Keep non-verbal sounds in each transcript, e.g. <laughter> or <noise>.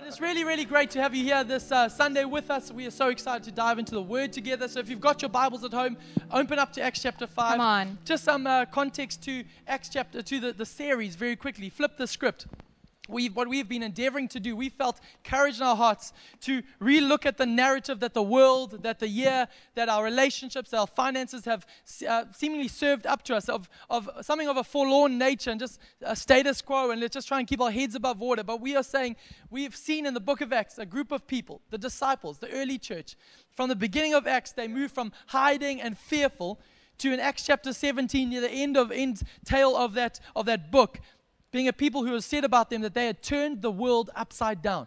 right, it's really, really great to have you here this uh, Sunday with us. We are so excited to dive into the Word together. So, if you've got your Bibles at home, open up to Acts chapter 5. Come on. Just some uh, context to Acts chapter, to the, the series very quickly. Flip the script. We've, what we've been endeavoring to do, we felt courage in our hearts to relook at the narrative that the world, that the year, that our relationships, our finances have uh, seemingly served up to us of, of something of a forlorn nature and just a status quo, and let's just try and keep our heads above water. But we are saying we've seen in the book of Acts a group of people, the disciples, the early church. From the beginning of Acts, they moved from hiding and fearful to in Acts chapter 17, near the end of end tail of that of that book, being a people who have said about them that they had turned the world upside down.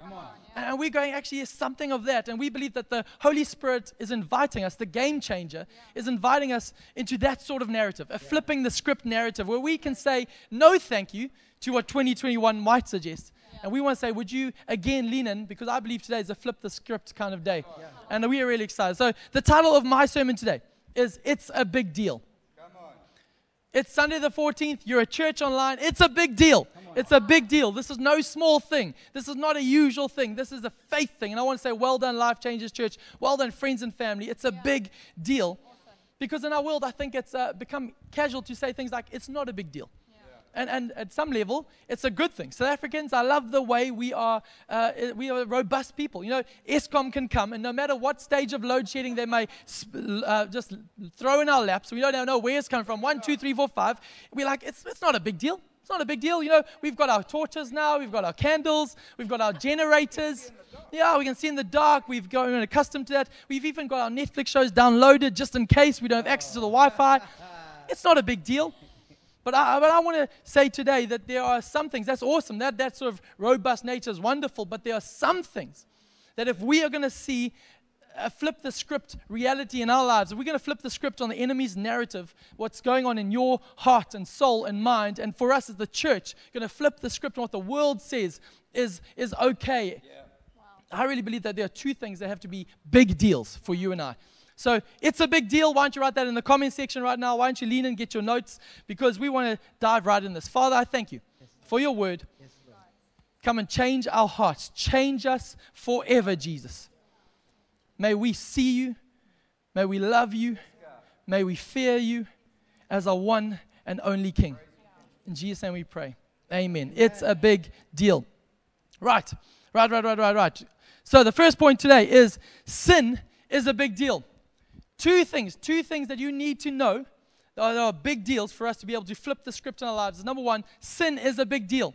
And we're going, actually, is something of that. And we believe that the Holy Spirit is inviting us, the game changer, is inviting us into that sort of narrative, a flipping the script narrative, where we can say no thank you to what 2021 might suggest. And we want to say, would you again lean in? Because I believe today is a flip the script kind of day. And we are really excited. So, the title of my sermon today is It's a Big Deal. It's Sunday the 14th. You're a church online. It's a big deal. It's a big deal. This is no small thing. This is not a usual thing. This is a faith thing. And I want to say, well done, Life Changes Church. Well done, friends and family. It's a big deal. Because in our world, I think it's uh, become casual to say things like, it's not a big deal. And, and at some level, it's a good thing. South Africans, I love the way we are, uh, we are robust people. You know, Eskom can come, and no matter what stage of load shedding they may uh, just throw in our laps, we don't know where it's coming from. One, two, three, four, five. We're like, it's, it's not a big deal. It's not a big deal. You know, we've got our torches now, we've got our candles, we've got our generators. Yeah, we can see in the dark. We've gotten accustomed to that. We've even got our Netflix shows downloaded just in case we don't have access to the Wi Fi. It's not a big deal. But I, but I want to say today that there are some things, that's awesome, that, that sort of robust nature is wonderful, but there are some things that if we are going to see uh, flip the script reality in our lives, if we're going to flip the script on the enemy's narrative, what's going on in your heart and soul and mind, and for us as the church, going to flip the script on what the world says is, is okay. Yeah. Wow. I really believe that there are two things that have to be big deals for you and I. So it's a big deal. Why don't you write that in the comment section right now? Why don't you lean and get your notes? Because we want to dive right in this. Father, I thank you for your word. Come and change our hearts. Change us forever, Jesus. May we see you. May we love you. May we fear you as our one and only King. In Jesus' name we pray. Amen. It's a big deal. Right, right, right, right, right, right. So the first point today is sin is a big deal. Two things, two things that you need to know that are big deals for us to be able to flip the script in our lives. Number one, sin is a big deal.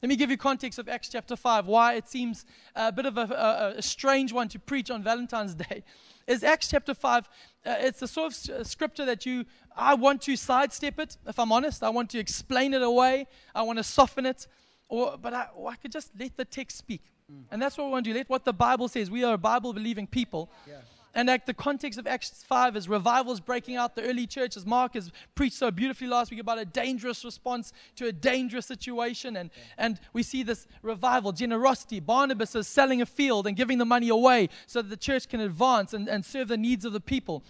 Let me give you context of Acts chapter 5, why it seems a bit of a, a, a strange one to preach on Valentine's Day. <laughs> Is Acts chapter 5, uh, it's the sort of scripture that you, I want to sidestep it, if I'm honest. I want to explain it away. I want to soften it. Or, but I, or I could just let the text speak. Mm. And that's what we want to do. Let what the Bible says. We are a Bible believing people. Yeah. And like the context of Acts 5 is revivals breaking out the early church, as Mark has preached so beautifully last week about a dangerous response to a dangerous situation. And, and we see this revival, generosity. Barnabas is selling a field and giving the money away so that the church can advance and, and serve the needs of the people.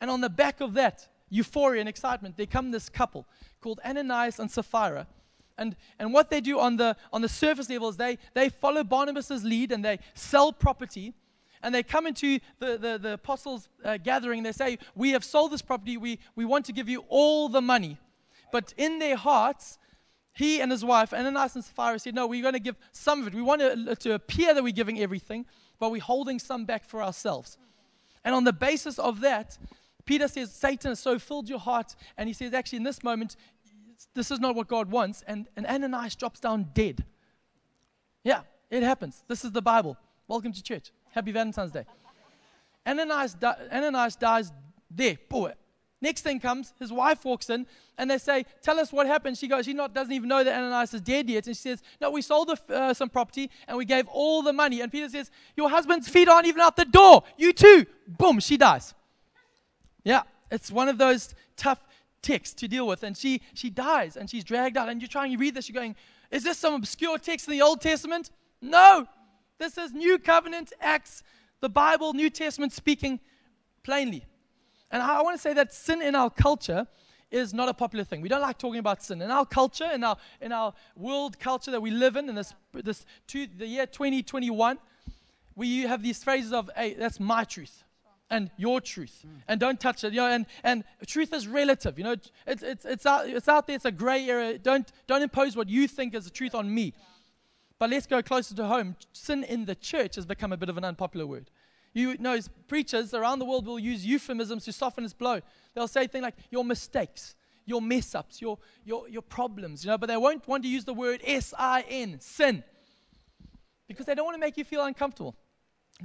And on the back of that, euphoria and excitement, there come this couple called Ananias and Sapphira. And, and what they do on the, on the surface level is they, they follow Barnabas' lead and they sell property and they come into the, the, the apostles' uh, gathering and they say, We have sold this property, we, we want to give you all the money. But in their hearts, he and his wife, Ananias and Sapphira, said, No, we're going to give some of it. We want to, to appear that we're giving everything, but we're holding some back for ourselves. And on the basis of that, Peter says, Satan has so filled your heart. And he says, Actually, in this moment, this is not what God wants. And, and Ananias drops down dead. Yeah, it happens. This is the Bible. Welcome to church. Happy Valentine's Day. Ananias, di- Ananias dies there. Boy. Next thing comes, his wife walks in, and they say, "Tell us what happened." She goes, she not doesn't even know that Ananias is dead yet, and she says, "No, we sold the, uh, some property and we gave all the money." And Peter says, "Your husband's feet aren't even out the door. You too." Boom, she dies. Yeah, it's one of those tough texts to deal with, and she she dies, and she's dragged out. And you're trying to read this, you're going, "Is this some obscure text in the Old Testament?" No, this is New Covenant, Acts, the Bible, New Testament speaking plainly. And I want to say that sin in our culture is not a popular thing. We don't like talking about sin. In our culture, in our, in our world culture that we live in, in this, this two, the year 2021, we have these phrases of, hey, that's my truth and your truth. Mm. And don't touch it. You know, and, and truth is relative. You know, it's, it's, it's, out, it's out there, it's a gray area. Don't, don't impose what you think is the truth on me. But let's go closer to home. Sin in the church has become a bit of an unpopular word. You know, preachers around the world will use euphemisms to soften its blow. They'll say things like your mistakes, your mess ups, your, your, your problems, you know, but they won't want to use the word S I N, sin, because they don't want to make you feel uncomfortable.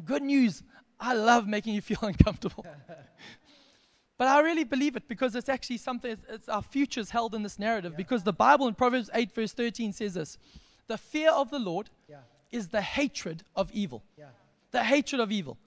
Good news, I love making you feel <laughs> uncomfortable. <laughs> but I really believe it because it's actually something, it's, it's our future's held in this narrative. Yeah. Because the Bible in Proverbs 8, verse 13 says this The fear of the Lord yeah. is the hatred of evil. Yeah. The hatred of evil.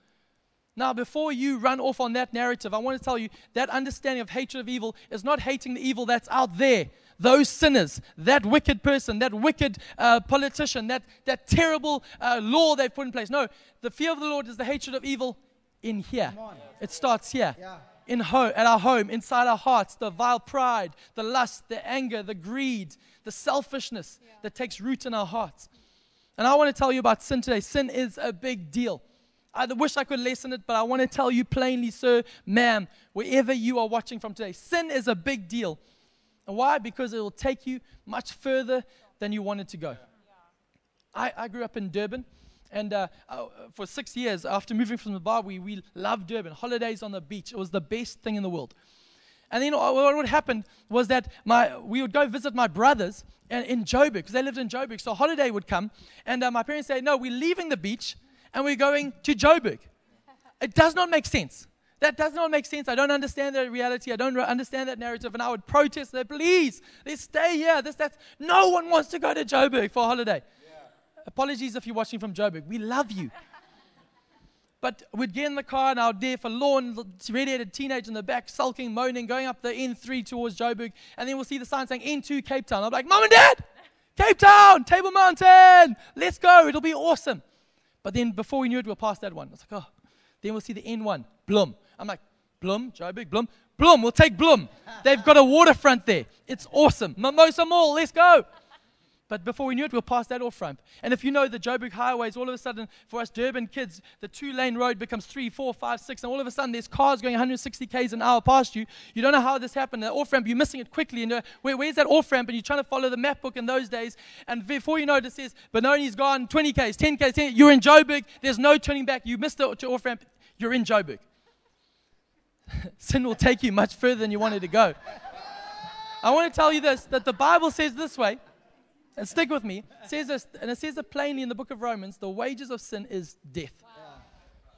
Now, before you run off on that narrative, I want to tell you that understanding of hatred of evil is not hating the evil that's out there. Those sinners, that wicked person, that wicked uh, politician, that, that terrible uh, law they've put in place. No, the fear of the Lord is the hatred of evil in here. It starts here. Yeah. In home, at our home, inside our hearts, the vile pride, the lust, the anger, the greed, the selfishness yeah. that takes root in our hearts. And I want to tell you about sin today. Sin is a big deal. I wish I could lessen it, but I want to tell you plainly, sir, ma'am, wherever you are watching from today, sin is a big deal. And why? Because it will take you much further than you wanted to go. I, I grew up in Durban. And uh, uh, for six years after moving from Zimbabwe, we loved Durban. Holidays on the beach. It was the best thing in the world. And then what would happen was that my, we would go visit my brothers in Joburg because they lived in Joburg. So holiday would come, and uh, my parents say, "No, we're leaving the beach and we're going to Joburg. It does not make sense. That does not make sense. I don't understand that reality. I don't understand that narrative. And I would protest that, please, let's stay here. This, that's, no one wants to go to Joburg for a holiday. Yeah. Apologies if you're watching from Joburg. We love you. But we'd get in the car and I would there for lawn, red-headed teenager in the back, sulking, moaning, going up the N3 towards Joburg. And then we'll see the sign saying N2 Cape Town. I'm like, Mom and Dad, Cape Town, Table Mountain, let's go. It'll be awesome. But then before we knew it, we will pass that one. I was like, oh. Then we'll see the N1, Bloem. I'm like, Bloem, Joburg, Bloem. Bloem, we'll take Bloem. They've got a waterfront there. It's awesome. Mimosa Mall, let's go. But before we knew it, we were past that off ramp. And if you know the Joburg highways, all of a sudden, for us Durban kids, the two lane road becomes three, four, five, six, and all of a sudden there's cars going 160 k's an hour past you. You don't know how this happened. The off ramp, you're missing it quickly. And uh, where, where's that off ramp? And you're trying to follow the map book in those days. And before you know it, it says Benoni's gone 20 k's, 10 k's, 10, you're in Joburg. There's no turning back. You missed the off ramp. You're in Joburg. <laughs> Sin will take you much further than you wanted to go. I want to tell you this that the Bible says this way and stick with me. It says this, and it says it plainly in the book of Romans the wages of sin is death.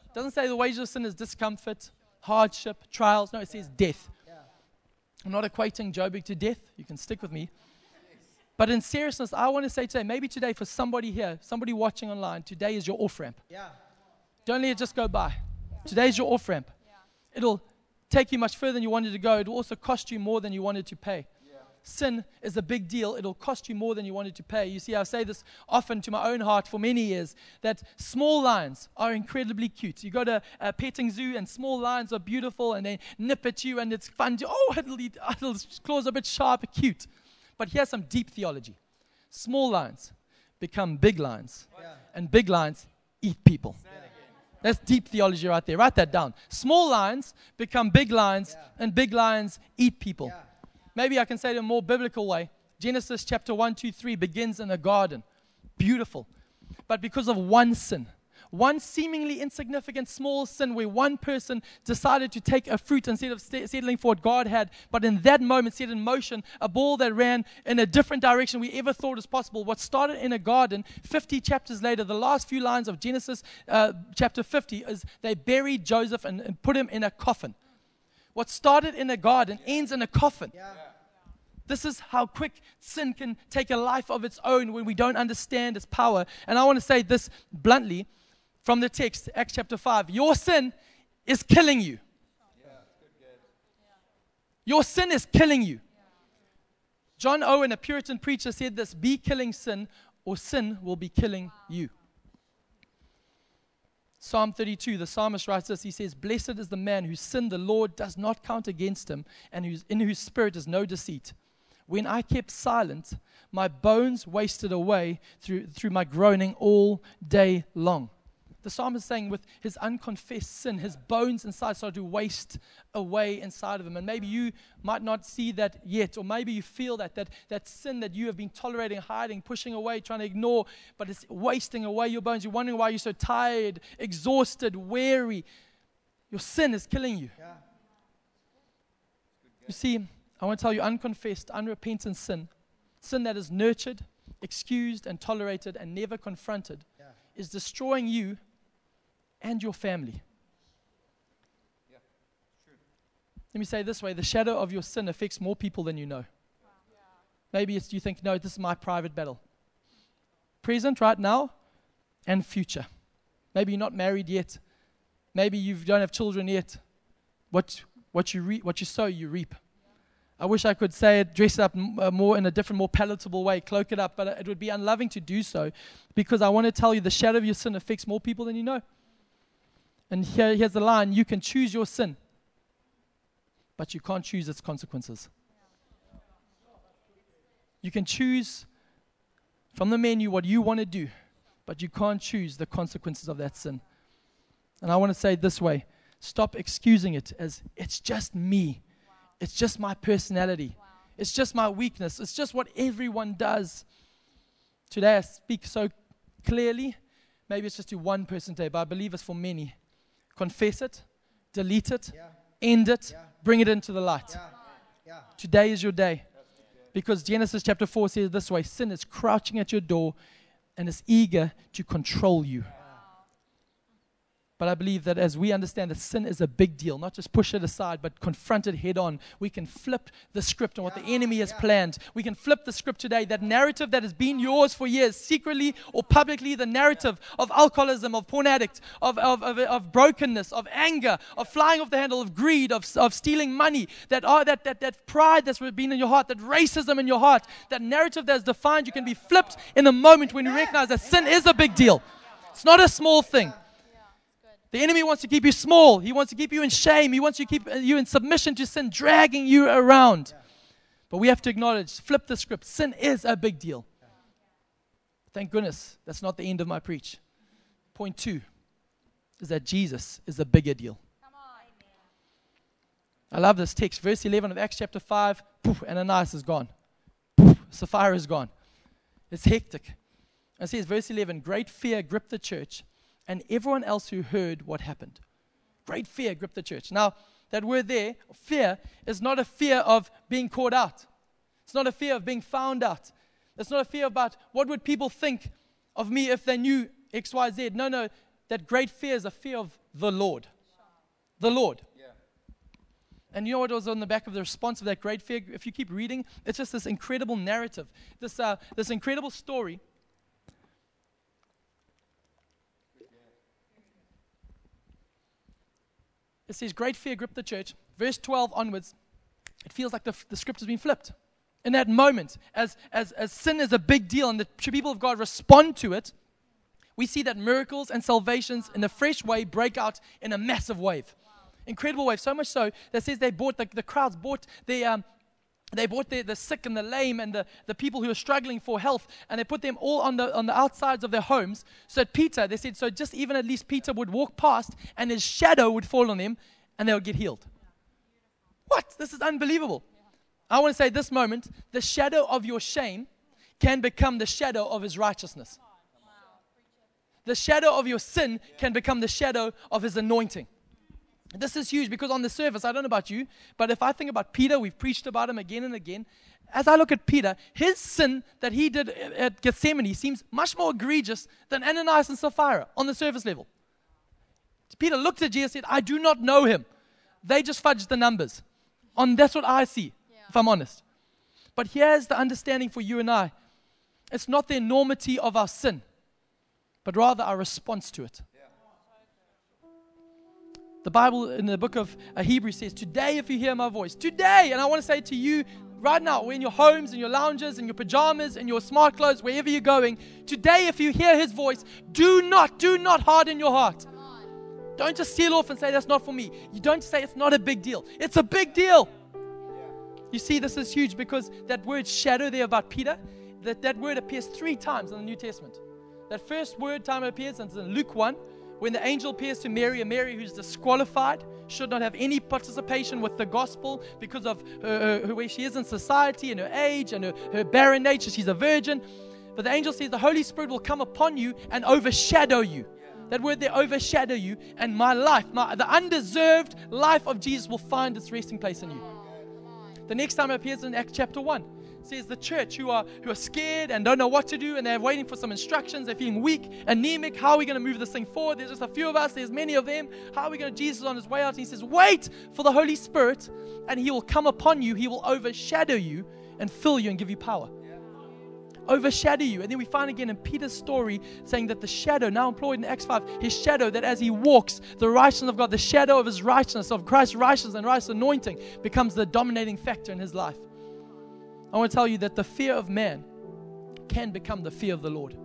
It doesn't say the wages of sin is discomfort, hardship, trials. No, it says death. I'm not equating Joburg to death. You can stick with me. But in seriousness, I want to say today, maybe today for somebody here, somebody watching online, today is your off ramp. Yeah. Don't let it just go by. Today is your off ramp. Yeah. It'll take you much further than you wanted to go. It will also cost you more than you wanted to pay sin is a big deal. It'll cost you more than you wanted to pay. You see, I say this often to my own heart for many years that small lions are incredibly cute. You go to a petting zoo and small lions are beautiful and they nip at you and it's fun. To, oh, it'll, eat, it'll claws a bit sharp, cute. But here's some deep theology small lions become big lions, yeah. and big lions eat people. That's deep theology right there. Write that down. Small lions become big lions, yeah. and big lions eat people. Yeah. Maybe I can say it in a more biblical way. Genesis chapter 1, 2, 3 begins in a garden. Beautiful. But because of one sin, one seemingly insignificant small sin where one person decided to take a fruit instead of settling for what God had, but in that moment set in motion a ball that ran in a different direction we ever thought was possible. What started in a garden, 50 chapters later, the last few lines of Genesis uh, chapter 50 is they buried Joseph and, and, put him in a coffin. What started in a garden ends in a coffin. Yeah. This is how quick sin can take a life of its own when we don't understand its power. And I want to say this bluntly from the text, Acts chapter 5. Your sin is killing you. Your sin is killing you. John Owen, a Puritan preacher, said this Be killing sin, or sin will be killing you. Psalm 32, the psalmist writes this. He says, Blessed is the man whose sin the Lord does not count against him, and whose, in whose spirit is no deceit. When I kept silent, my bones wasted away through, through my groaning all day long. The psalmist is saying, with his unconfessed sin, his bones inside started to waste away inside of him. And maybe you might not see that yet, or maybe you feel that, that, that sin that you have been tolerating, hiding, pushing away, trying to ignore, but it's wasting away your bones. You're wondering why you're so tired, exhausted, weary. Your sin is killing you. Yeah. You see, I want to tell you unconfessed, unrepentant sin, sin that is nurtured, excused, and tolerated and never confronted, Yeah. is destroying you and your family. Let me say it this way the shadow of your sin affects more people than you know. Maybe it's you think, no, this is my private battle. Present right now and future. Maybe you're not married yet. Maybe you don't have children yet. What, what, you re- what you sow, you reap. I wish I could say it, dress it up m- uh, more in a different, more palatable way, cloak it up, but uh, it would be unloving to do so because I want to tell you the shadow of your sin affects more people than you know. And here, here's the line you can choose your sin, but you can't choose its consequences. You can choose from the menu what you want to do, but you can't choose the consequences of that sin. And I want to say it this way stop excusing it as it's just me, it's just my personality, it's just my weakness, it's just what everyone does. Today I speak so clearly. Maybe it's just to one person today, but I believe it's for many. Confess it, delete it, Yeah. end it, Yeah. bring it into the light. Yeah. Today is your day. Because Genesis chapter 4 says this way sin is crouching at your door and is eager to control you. But I believe that as we understand that sin is a big deal, not just push it aside, but confront it head on, we can flip the script on what the enemy has planned. We can flip the script today. That narrative that has been yours for years, secretly or publicly, the narrative of alcoholism, of porn addict, of, of, of, of brokenness, of anger, of flying off the handle, of greed, of, of stealing money, that, are, that, that, that pride that's been in your heart, that racism in your heart, that narrative that has defined you can be flipped in a moment when you recognize that sin is a big deal. It's not a small thing. The enemy wants to keep you small. He wants to keep you in shame. He wants to keep you in submission to sin, dragging you around. But we have to acknowledge, flip the script. Sin is a big deal. Thank goodness that's not the end of my preach. Point two is that Jesus is a bigger deal. I love this text. Verse 11 of Acts chapter 5 poof, Ananias is gone. Poof, Sapphira is gone. It's hectic. It says, verse 11 Great fear gripped the church and everyone else who heard what happened. Great fear gripped the church. Now, that word there, fear, is not a fear of being caught out. It's not a fear of being found out. It's not a fear about what would people think of me if they knew X, Y, Z. No, no. That great fear is a fear of the Lord. The Lord. And you know what was on the back of the response of that great fear? If you keep reading, it's just this incredible narrative, this, uh, this incredible story it says, Great fear gripped the church. Verse 12 onwards, it feels like the, the script has been flipped. In that moment, as, as, as sin is a big deal and the people of God respond to it, we see that miracles and salvations in a fresh way break out in a massive wave. Incredible wave. So much so that says they bought, the, the crowds bought the, um, they brought the, the sick and the lame and the, the people who are struggling for health, and they put them all on the, on the outsides of their homes. So Peter, they said, so just even at least Peter would walk past and his shadow would fall on them and they would get healed. What? This is unbelievable. I want to say this moment, the shadow of your shame can become the shadow of his righteousness. The shadow of your sin can become the shadow of his anointing. This is huge because on the surface, I don't know about you, but if I think about Peter, we've preached about him again and again. As I look at Peter, his sin that he did at Gethsemane seems much more egregious than Ananias and Sapphira on the surface level. Peter looked at Jesus and said, I do not know him. They just fudged the numbers. On that's what I see, if I'm honest. But here's the understanding for you and I. It's not the enormity of our sin, but rather our response to it. The Bible in the book of uh, Hebrews says, Today, if you hear my voice, today, and I want to say to you right now, we're in your homes, in your lounges, in your pajamas, in your smart clothes, wherever you're going, today, if you hear his voice, do not, do not harden your heart. Don't just seal off and say that's not for me. You don't say it's not a big deal. It's a big deal. You see, this is huge because that word shadow there about Peter, that, that word appears three times in the New Testament. That first word time it appears in Luke 1, when the angel appears to Mary, a Mary who's disqualified, should not have any participation with the gospel because of her, her, where she is in society and her age and her, her barren nature. She's a virgin. But the angel says the Holy Spirit will come upon you and overshadow you. That word there, overshadow you, and my life, my, the undeserved life of Jesus will find its resting place in you. The next time it appears in Acts chapter 1 says the church who are who are scared and don't know what to do and they're waiting for some instructions they're feeling weak anemic how are we going to move this thing forward? There's just a few of us there's many of them. How are we going to jesus on his way out and he says wait for the holy spirit and he will come upon you. He will overshadow you and fill you and give you power. Overshadow you. And then we find again in Peter's story saying that the shadow, now employed in Acts 5, his shadow, that as he walks, the righteousness of God, the shadow of his righteousness, of Christ's righteousness and Christ's anointing, becomes the dominating factor in his life. I want to tell you that the fear of man can become the fear of the Lord.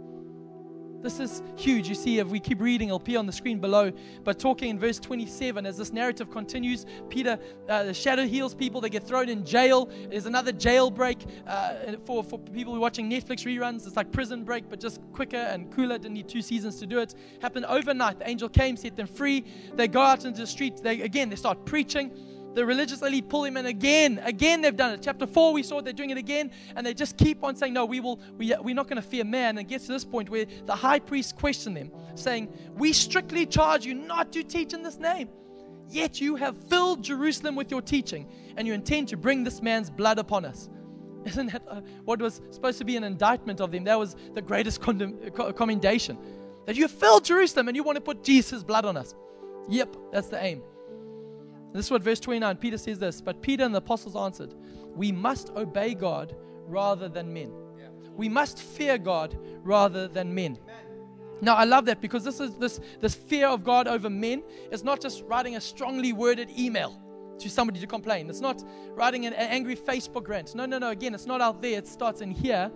This is huge. You see, if we keep reading, it'll appear on the screen below. But talking in verse 27, as this narrative continues, Peter, uh, the shadow heals people. They get thrown in jail. There's another jailbreak uh, for, for people who are watching Netflix reruns. It's like prison break, but just quicker and cooler. Didn't need two seasons to do it. Happened overnight. The angel came, set them free. They go out into the streets. They, again, they start preaching the religious elite pull him in again. Again, they've done it. Chapter 4, we saw they're doing it again. And they just keep on saying, No, we will, we, we're not going to fear man. And it gets to this point where the high priest questioned them, saying, We strictly charge you not to teach in this name. Yet you have filled Jerusalem with your teaching, and you intend to bring this man's blood upon us. <laughs> Isn't that uh, what was supposed to be an indictment of them? That was the greatest condem- commendation. That you filled Jerusalem and you want to put Jesus' blood on us. Yep, that's the aim. This is what verse 29, Peter says this. But Peter and the apostles answered, We must obey God rather than men. Yeah. We must fear God rather than men. Amen. Now I love that because this is this this fear of God over men is not just writing a strongly worded email to somebody to complain. It's not writing an, an angry Facebook rant. No, no, no. Again, it's not out there. It starts in here.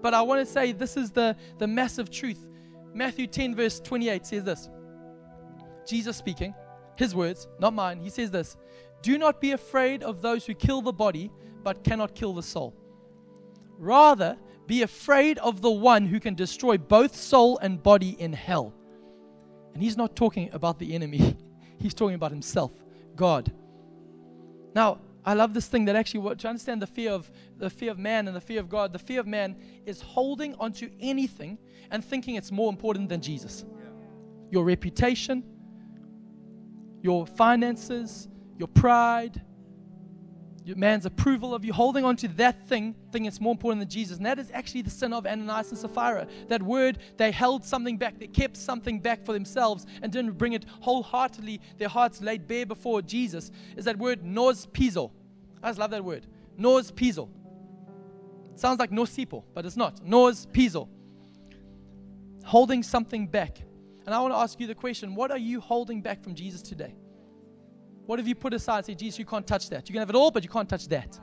But I want to say this is the the massive truth. Matthew 10 verse 28 says this. Jesus speaking his words, not mine. He says this Do not be afraid of those who kill the body, but cannot kill the soul. Rather, be afraid of the one who can destroy both soul and body in hell. And he's not talking about the enemy, <laughs> he's talking about himself, God. Now, I love this thing that actually to understand the fear of the fear of man and the fear of God, the fear of man is holding onto anything and thinking it's more important than Jesus. Your reputation, your finances, your pride, your man's approval of you, holding on to that thing, thinking it's more important than Jesus. And that is actually the sin of Ananias and Sapphira. That word, they held something back, they kept something back for themselves and didn't bring it wholeheartedly, their hearts laid bare before Jesus, is that word nos pizo. I just love that word. Nos pizo. Sounds like nosipo, but it's not. Nos pizo. Holding something back. And I want to ask you the question what are you holding back from Jesus today? What have you put aside say, Jesus, you can't touch that? You can have it all, but you can't touch that.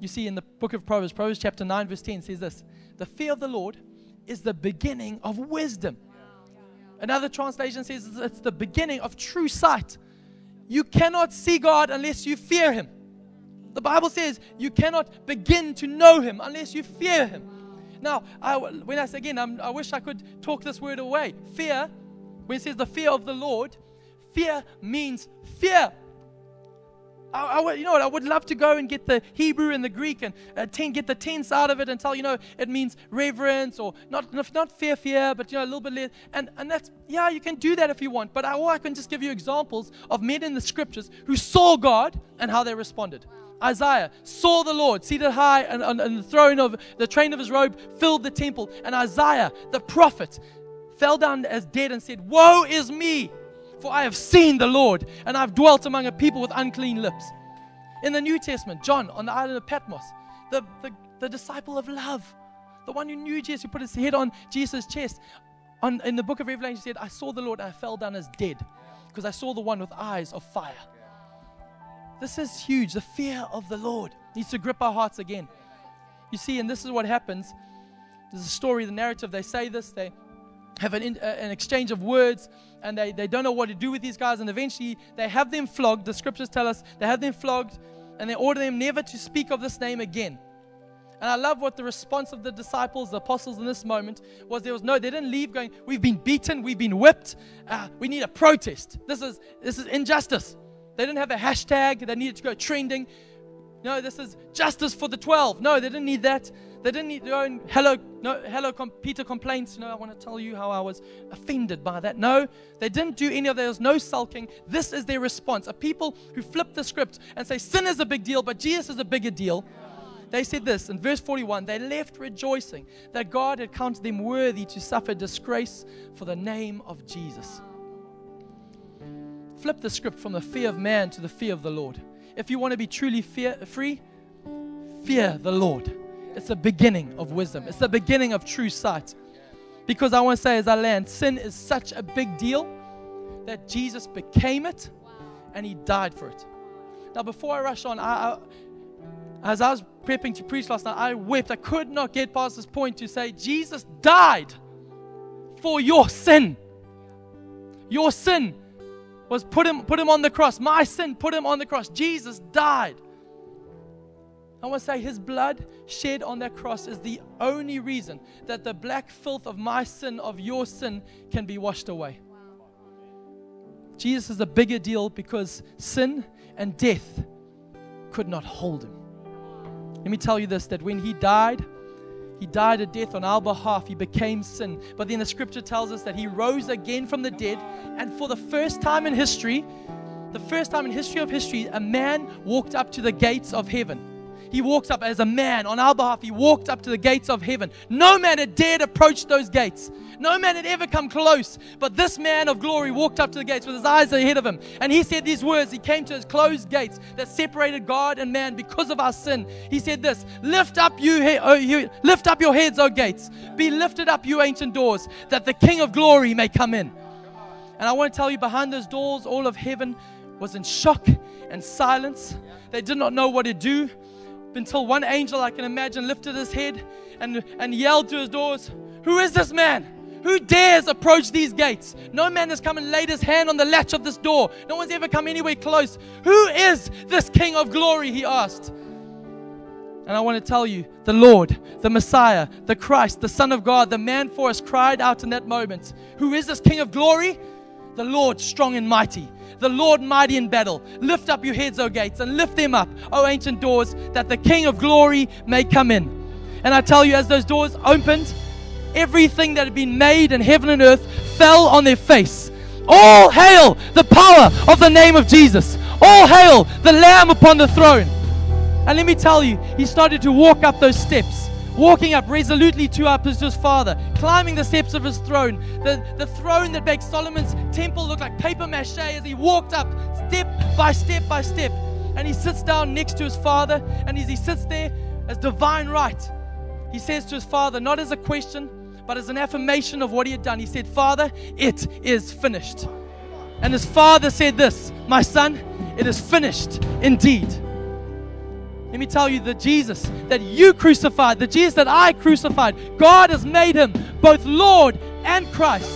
You see in the book of Proverbs, Proverbs chapter 9, verse 10 says this The fear of the Lord is the beginning of wisdom. Another translation says it's the beginning of true sight. You cannot see God unless you fear Him. The Bible says you cannot begin to know Him unless you fear Him. Now, I, when I say again, I'm, i wish I could talk this word away. Fear, when it says the fear of the Lord, fear means fear. I, I, you know what? I would love to go and get the Hebrew and the Greek and uh, ten, get the tense out of it and tell you know it means reverence or not not fear, fear, but you know a little bit less. And and that's yeah, you can do that if you want. But I, or I can just give you examples of men in the scriptures who saw God and how they responded. Isaiah saw the Lord seated high and on, on the throne of the train of his robe filled the temple. And Isaiah, the prophet, fell down as dead and said, Woe is me! For I have seen the Lord, and I've dwelt among a people with unclean lips. In the New Testament, John on the island of Patmos, the, the, the disciple of love, the one who knew Jesus, who put his head on Jesus' chest. On, in the book of Revelation, he said, I saw the Lord and I fell down as dead because I saw the one with eyes of fire. This is huge. The fear of the Lord needs to grip our hearts again. You see, and this is what happens. There's a story, the narrative. They say this. They have an, uh, an exchange of words and they, they don't know what to do with these guys. And eventually they have them flogged. The scriptures tell us they have them flogged and they order them never to speak of this name again. And I love what the response of the disciples, the apostles in this moment was there was no, they didn't leave going, we've been beaten, we've been whipped, uh, we need a protest. This is, this is injustice. They didn't have a hashtag that needed to go trending. No, this is justice for the 12. No, they didn't need that. They didn't need their own hello, no, hello, com- Peter complaints. No, I want to tell you how I was offended by that. No, they didn't do any of that. There was no sulking. This is their response. A people who flip the script and say sin is a big deal, but Jesus is a bigger deal. They said this in verse 41 they left rejoicing that God had counted them worthy to suffer disgrace for the name of Jesus. Flip the script from the fear of man to the fear of the Lord. If you want to be truly fear, free, fear the Lord. It's the beginning of wisdom, it's the beginning of true sight. Because I want to say, as I land, sin is such a big deal that Jesus became it and he died for it. Now, before I rush on, I, I, as I was prepping to preach last night, I wept. I could not get past this point to say, Jesus died for your sin. Your sin was put him, put him on the cross. My sin put him on the cross. Jesus died. I want to say his blood shed on that cross is the only reason that the black filth of my sin, of your sin, can be washed away. Jesus is a bigger deal because sin and death could not hold him. Let me tell you this that when he died, he died a death on our behalf. He became sin. But then the scripture tells us that he rose again from the dead. And for the first time in history, the first time in history of history, a man walked up to the gates of heaven. He walked up as a man on our behalf. He walked up to the gates of heaven. No man had dared approach those gates. No man had ever come close. But this man of glory walked up to the gates with his eyes ahead of him. And he said these words. He came to his closed gates that separated God and man because of our sin. He said this Lift up, you, he- oh, you lift up your heads, O gates. Be lifted up, you ancient doors, that the King of glory may come in. And I want to tell you, behind those doors, all of heaven was in shock and silence. They did not know what to do until one angel I can imagine lifted his head and, and yelled to his doors, Who is this man? Who dares approach these gates? No man has come and laid his hand on the latch of this door. No one's ever come anywhere close. Who is this King of glory? He asked. And I want to tell you, the Lord, the Messiah, the Christ, the Son of God, the man for us cried out in that moment, Who is this King of glory? The Lord strong and mighty, the Lord mighty in battle. Lift up your heads, O gates, and lift them up, O ancient doors, that the King of glory may come in. And I tell you, as those doors opened, everything that had been made in heaven and earth fell on their face. All hail the power of the name of Jesus. All hail the Lamb upon the throne. And let me tell you, he started to walk up those steps, walking up resolutely to up his father, climbing the steps of his throne, the, the throne that makes Solomon's temple look like paper mache as he walked up step by step by step. And he sits down next to his father, and as he sits there as divine right, he says to his father, not as a question, but as an affirmation of what he had done. He said, Father, it is finished. And his father said this, My son, it is finished indeed. Let me tell you, the Jesus that you crucified, the Jesus that I crucified, God has made him both Lord and Christ.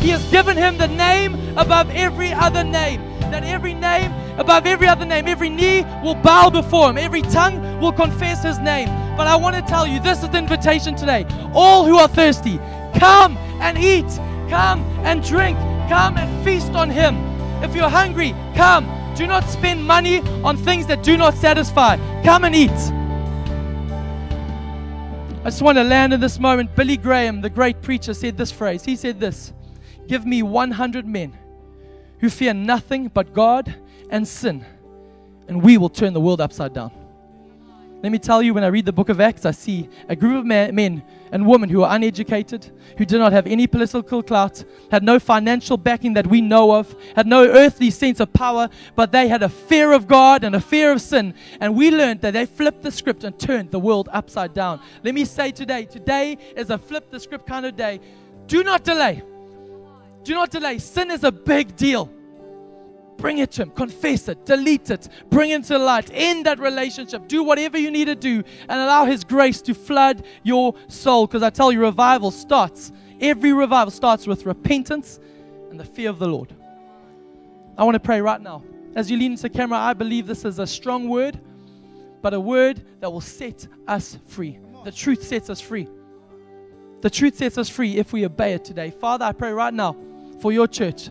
He has given him the name above every other name. That every name, above every other name, every knee will bow before him, every tongue will confess his name. But I want to tell you, this is the invitation today. All who are thirsty, come and eat, come and drink, come and feast on him. If you're hungry, come. Do not spend money on things that do not satisfy. Come and eat. I just want to land in this moment. Billy Graham, the great preacher, said this phrase. He said this Give me 100 men who fear nothing but God and sin, and we will turn the world upside down. Let me tell you, when I read the book of Acts, I see a group of men and women who are uneducated, who did not have any political clout, had no financial backing that we know of, had no earthly sense of power, but they had a fear of God and a fear of sin. And we learned that they flipped the script and turned the world upside down. Let me say today, today is a flip the script kind of day. Do not delay. Do not delay. Sin is a big deal. Bring it to Him. Confess it. Delete it. Bring it to light. End that relationship. Do whatever you need to do and allow His grace to flood your soul. Because I tell you, revival starts Every revival starts with repentance and the fear of the Lord. I want to pray right now. As you lean into the camera, I believe this is a strong word, but a word that will set us free. The truth sets us free. The truth sets us free if we obey it today. Father, I pray right now for your church.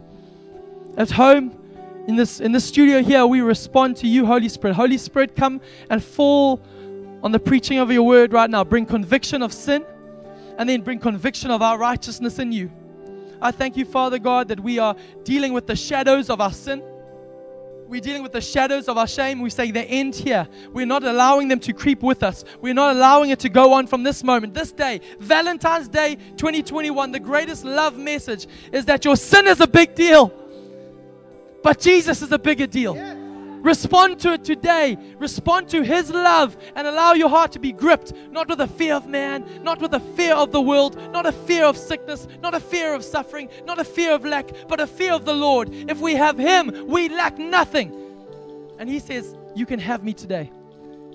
At home, in this in this studio here, we respond to you, Holy Spirit. Holy Spirit, come and fall on the preaching of your word right now. Bring conviction of sin and then bring conviction of our righteousness in you. I thank you, Father God, that we are dealing with the shadows of our sin. We're dealing with the shadows of our shame. We say they end here. We're not allowing them to creep with us. We're not allowing it to go on from this moment, this day, Valentine's Day 2021. The greatest love message is that your sin is a big deal, but Jesus is a bigger deal. Respond to it today. Respond to His love and allow your heart to be gripped, not with a fear of man, not with a fear of the world, not a fear of sickness, not a fear of suffering, not a fear of lack, but a fear of the Lord. If we have Him, we lack nothing. And He says, You can have me today.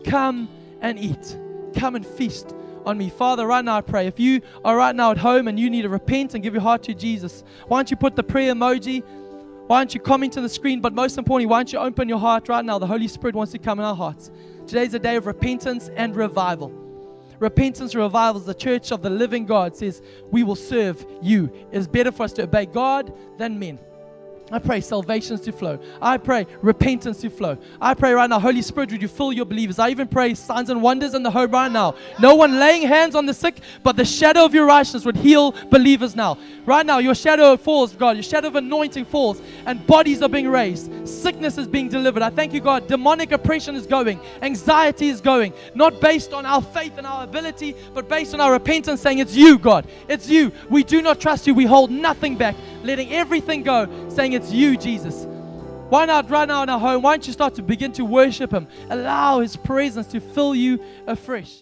Come and eat. Come and feast on me. Father, right now I pray. If you are right now at home and you need to repent and give your heart to Jesus, why don't you put the prayer emoji? Why don't you comment on the screen? But most importantly, why don't you open your heart right now? The Holy Spirit wants to come in our hearts. Today's a day of repentance and revival. Repentance and revival is the church of the living God says, We will serve you. It is better for us to obey God than men. I pray salvations to flow. I pray repentance to flow. I pray right now, Holy Spirit, would you fill your believers? I even pray signs and wonders in the home right now. No one laying hands on the sick, but the shadow of your righteousness would heal believers now. Right now, your shadow falls, God. Your shadow of anointing falls, and bodies are being raised. Sickness is being delivered. I thank you, God. Demonic oppression is going. Anxiety is going. Not based on our faith and our ability, but based on our repentance, saying, It's you, God. It's you. We do not trust you. We hold nothing back, letting everything go, saying, It's you, Jesus. Why not right now in our home? Why don't you start to begin to worship Him? Allow His presence to fill you afresh.